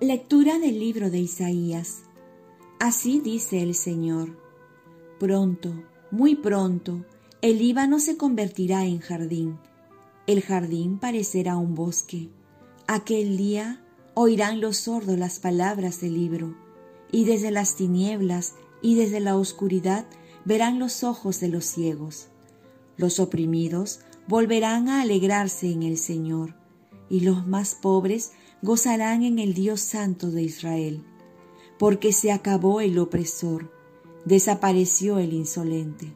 Lectura del libro de Isaías. Así dice el Señor. Pronto, muy pronto, el Líbano se convertirá en jardín. El jardín parecerá un bosque. Aquel día oirán los sordos las palabras del libro, y desde las tinieblas y desde la oscuridad verán los ojos de los ciegos. Los oprimidos volverán a alegrarse en el Señor, y los más pobres gozarán en el Dios Santo de Israel, porque se acabó el opresor, desapareció el insolente,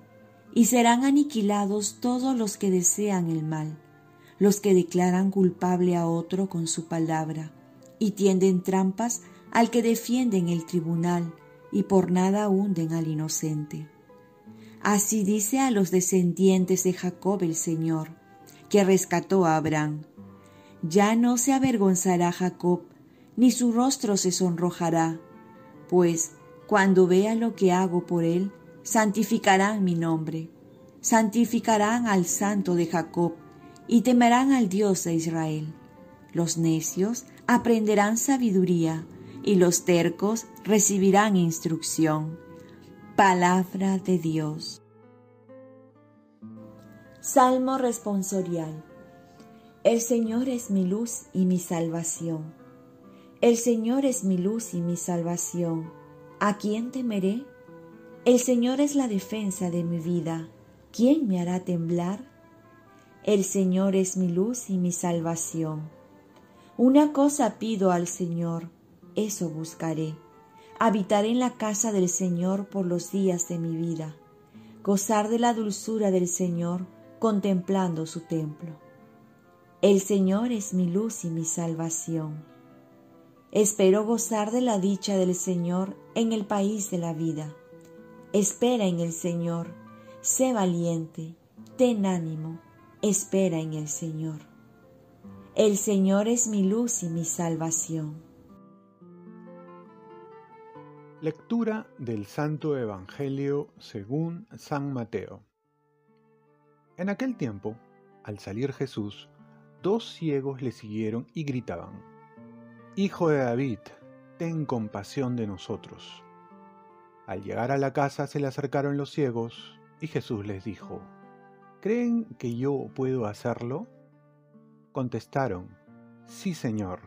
y serán aniquilados todos los que desean el mal, los que declaran culpable a otro con su palabra, y tienden trampas al que defienden el tribunal, y por nada hunden al inocente. Así dice a los descendientes de Jacob el Señor, que rescató a Abraham. Ya no se avergonzará Jacob, ni su rostro se sonrojará, pues cuando vea lo que hago por él, santificarán mi nombre, santificarán al santo de Jacob, y temerán al Dios de Israel. Los necios aprenderán sabiduría, y los tercos recibirán instrucción Palabra de Dios. Salmo responsorial. El Señor es mi luz y mi salvación. El Señor es mi luz y mi salvación. ¿A quién temeré? El Señor es la defensa de mi vida. ¿Quién me hará temblar? El Señor es mi luz y mi salvación. Una cosa pido al Señor, eso buscaré habitar en la casa del Señor por los días de mi vida, gozar de la dulzura del Señor contemplando su templo. El Señor es mi luz y mi salvación. Espero gozar de la dicha del Señor en el país de la vida. Espera en el Señor, sé valiente, ten ánimo, espera en el Señor. El Señor es mi luz y mi salvación. Lectura del Santo Evangelio según San Mateo. En aquel tiempo, al salir Jesús, dos ciegos le siguieron y gritaban, Hijo de David, ten compasión de nosotros. Al llegar a la casa se le acercaron los ciegos y Jesús les dijo, ¿Creen que yo puedo hacerlo? Contestaron, Sí, Señor.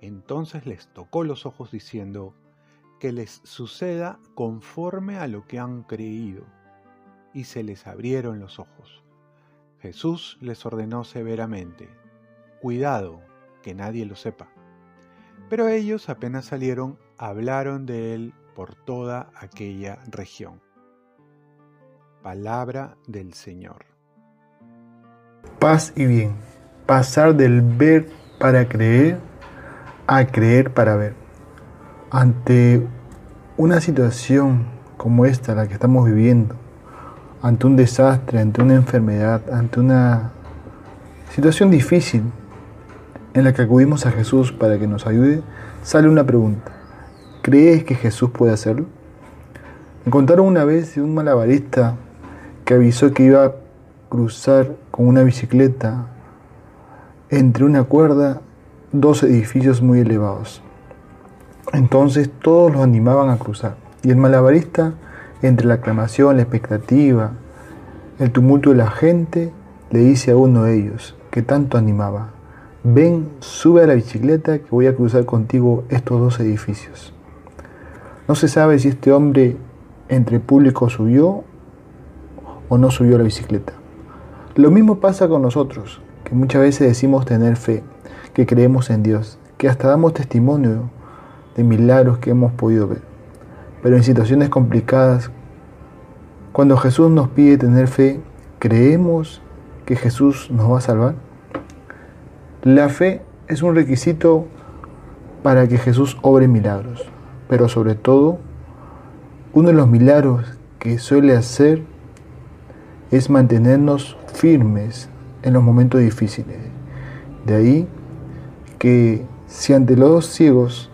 Entonces les tocó los ojos diciendo, que les suceda conforme a lo que han creído. Y se les abrieron los ojos. Jesús les ordenó severamente, cuidado, que nadie lo sepa. Pero ellos apenas salieron, hablaron de él por toda aquella región. Palabra del Señor. Paz y bien. Pasar del ver para creer a creer para ver ante una situación como esta, la que estamos viviendo, ante un desastre, ante una enfermedad, ante una situación difícil en la que acudimos a Jesús para que nos ayude, sale una pregunta. ¿Crees que Jesús puede hacerlo? Me contaron una vez de un malabarista que avisó que iba a cruzar con una bicicleta entre una cuerda dos edificios muy elevados. Entonces todos los animaban a cruzar. Y el malabarista, entre la aclamación, la expectativa, el tumulto de la gente, le dice a uno de ellos, que tanto animaba, ven, sube a la bicicleta que voy a cruzar contigo estos dos edificios. No se sabe si este hombre entre público subió o no subió a la bicicleta. Lo mismo pasa con nosotros, que muchas veces decimos tener fe, que creemos en Dios, que hasta damos testimonio de milagros que hemos podido ver. Pero en situaciones complicadas, cuando Jesús nos pide tener fe, ¿creemos que Jesús nos va a salvar? La fe es un requisito para que Jesús obre milagros, pero sobre todo, uno de los milagros que suele hacer es mantenernos firmes en los momentos difíciles. De ahí que si ante los ciegos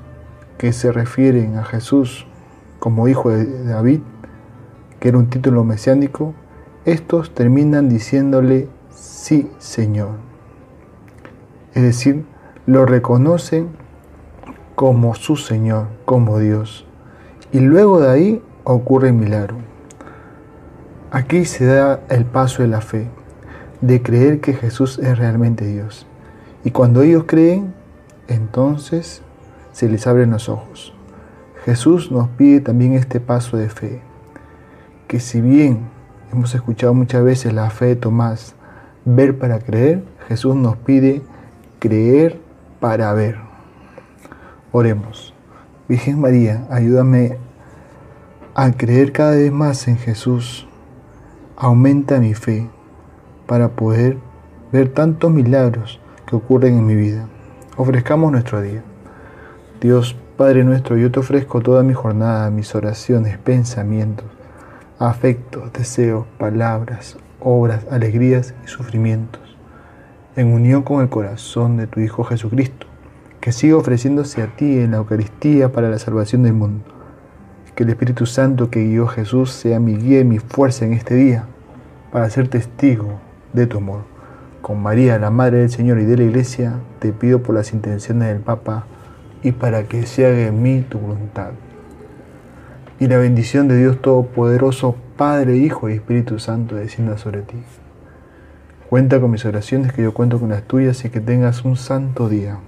que se refieren a Jesús como hijo de David, que era un título mesiánico, estos terminan diciéndole sí, Señor. Es decir, lo reconocen como su Señor, como Dios. Y luego de ahí ocurre el milagro. Aquí se da el paso de la fe, de creer que Jesús es realmente Dios. Y cuando ellos creen, entonces se les abren los ojos. Jesús nos pide también este paso de fe, que si bien hemos escuchado muchas veces la fe de Tomás, ver para creer, Jesús nos pide creer para ver. Oremos. Virgen María, ayúdame a creer cada vez más en Jesús. Aumenta mi fe para poder ver tantos milagros que ocurren en mi vida. Ofrezcamos nuestro día. Dios Padre nuestro, yo te ofrezco toda mi jornada, mis oraciones, pensamientos, afectos, deseos, palabras, obras, alegrías y sufrimientos, en unión con el corazón de tu Hijo Jesucristo, que siga ofreciéndose a ti en la Eucaristía para la salvación del mundo. Que el Espíritu Santo que guió a Jesús sea mi guía y mi fuerza en este día, para ser testigo de tu amor. Con María, la Madre del Señor y de la Iglesia, te pido por las intenciones del Papa y para que se haga en mí tu voluntad. Y la bendición de Dios Todopoderoso, Padre, Hijo y Espíritu Santo, descienda sobre ti. Cuenta con mis oraciones, que yo cuento con las tuyas y que tengas un santo día.